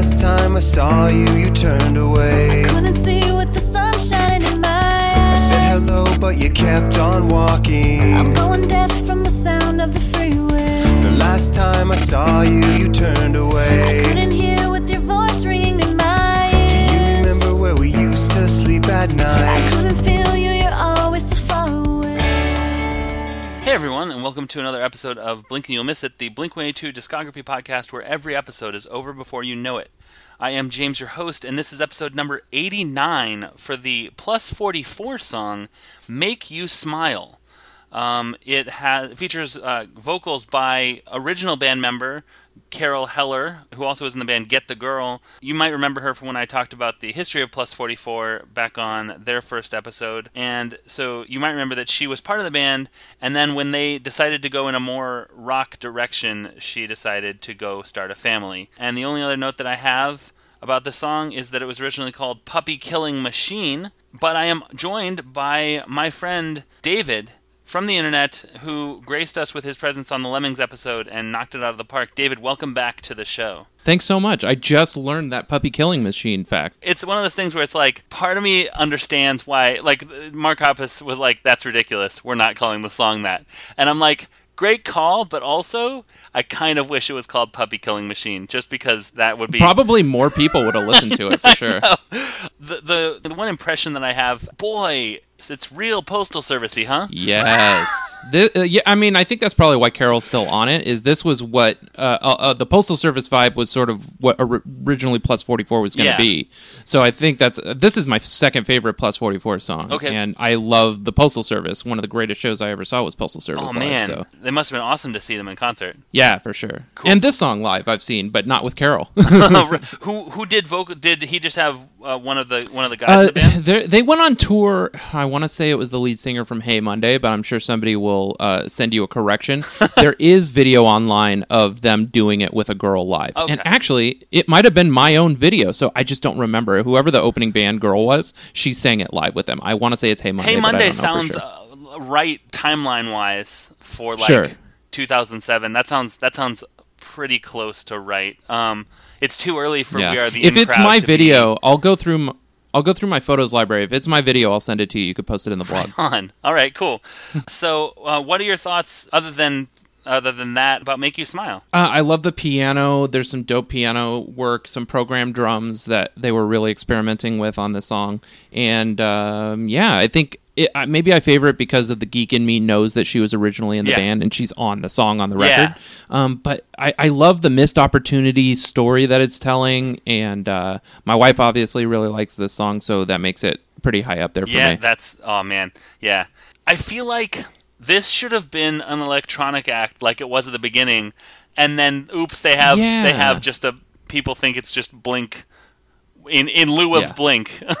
last time I saw you, you turned away. I Couldn't see with the sun shining in my eyes. I said hello, but you kept on walking. I'm going deaf from the sound of the freeway. The last time I saw you, you turned away. Hey everyone, and welcome to another episode of Blink and You'll Miss It, the Blink 182 discography podcast where every episode is over before you know it. I am James, your host, and this is episode number 89 for the plus 44 song Make You Smile. Um, it has features uh, vocals by original band member Carol Heller, who also was in the band Get the Girl. You might remember her from when I talked about the history of Plus 44 back on their first episode. And so you might remember that she was part of the band, and then when they decided to go in a more rock direction, she decided to go start a family. And the only other note that I have about the song is that it was originally called Puppy Killing Machine, but I am joined by my friend David from the internet who graced us with his presence on the Lemmings episode and knocked it out of the park. David, welcome back to the show. Thanks so much. I just learned that puppy killing machine fact. It's one of those things where it's like part of me understands why like Mark Hoppus was like that's ridiculous. We're not calling the song that. And I'm like great call, but also I kind of wish it was called Puppy Killing Machine just because that would be Probably more people would have listened to it for sure. the, the the one impression that I have. Boy, it's real postal servicey, huh? Yes. Thi- uh, yeah, I mean, I think that's probably why Carol's still on it. Is this was what uh, uh, uh, the postal service vibe was sort of what or- originally Plus Forty Four was going to Yeah. be. So I think that's uh, this is my second favorite Plus Forty Four song. Okay. and I love the Postal Service. One of the greatest shows I ever saw was Postal Service. Oh live, man, so it must have been awesome to see them in concert. yeah, for sure. And this song live I've seen, but not with Carol. who who did vocal? Did he just have uh, one of the one of the guys in the they went on tour. I want to say it was the lead singer from Hey Monday, but I'm sure somebody will uh, send you a correction. there is video online of them doing it with a girl live, Okay. and actually, it might have been my own video, so I just don't remember. Whoever the opening band girl was, she sang it live with them. I want to say it's Hey Monday. Hey Monday don't know for sounds sure. uh, right timeline wise for like Sure. 2007. That sounds that sounds pretty close to right. Um, it's too early for yeah. We Are the if it's my to be video, I'll go through. m will go through my photos library. If it's my video, I'll send it to you. You could post it in the blog. on. All right, cool. so, uh, what are your thoughts other than other than that about Make You Smile? Uh, I love the piano. There's some dope piano work, some programmed drums that they were really experimenting with on the song. And um, yeah, I think it, uh, maybe I favor it because of the geek in me knows that she was originally in the Yeah. band and she's on the song on the Yeah. record. Um, but I, I love the missed opportunity story that it's telling. And uh, my wife obviously really likes this song, so that makes it pretty high up there for Yeah, me. that's oh man, yeah. I feel like this should have been an electronic act, like it was at the beginning, and then oops, they have they have just a people think it's just Blink in in lieu of Yeah. Blink.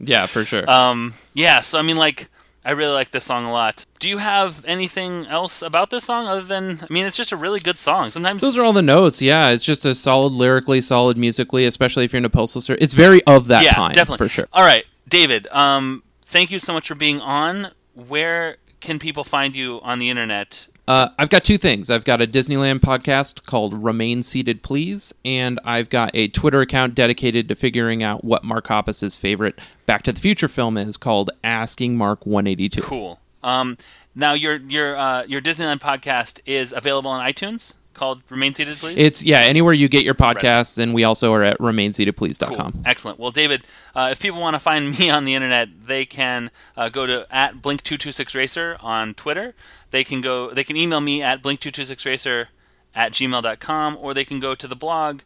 yeah, for sure. um, yeah, so I mean, like. I really like this song a lot. Do you have anything else about this song other than I mean it's just a really good song. Sometimes Those are all the notes. Yeah, it's just a solid lyrically, solid musically, especially if you're in a postal service. It's very of that yeah, time, definitely for sure. All right, David. Um, thank you so much for being on. Where can people find you on the internet? Uh, I've got two things. I've got a Disneyland podcast called Remain Seated, Please, and I've got a Twitter account dedicated to figuring out what Mark Hoppus's favorite Back to the Future film is called Asking Mark 182. Cool. Um, now your your uh, your Disneyland podcast is available on iTunes called Remain Seated, please. It's, yeah, anywhere you get your podcasts, and we also are at remainseatedplease.com. Cool. Excellent. Well, David, uh, if people want to find me on the internet, they can uh, go to at blink226racer on Twitter. They can go. They can email me at blink226racer at gmail.com, or they can go to the blog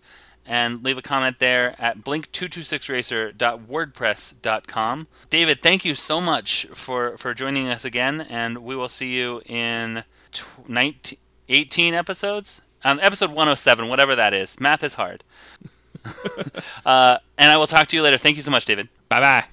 and leave a comment there at blink226racer.wordpress.com. David, thank you so much for for joining us again, and we will see you in tw- 19, 18 episodes. Um, episode 107, whatever that is. Math is hard. uh, and I will talk to you later. Thank you so much, David. Bye bye.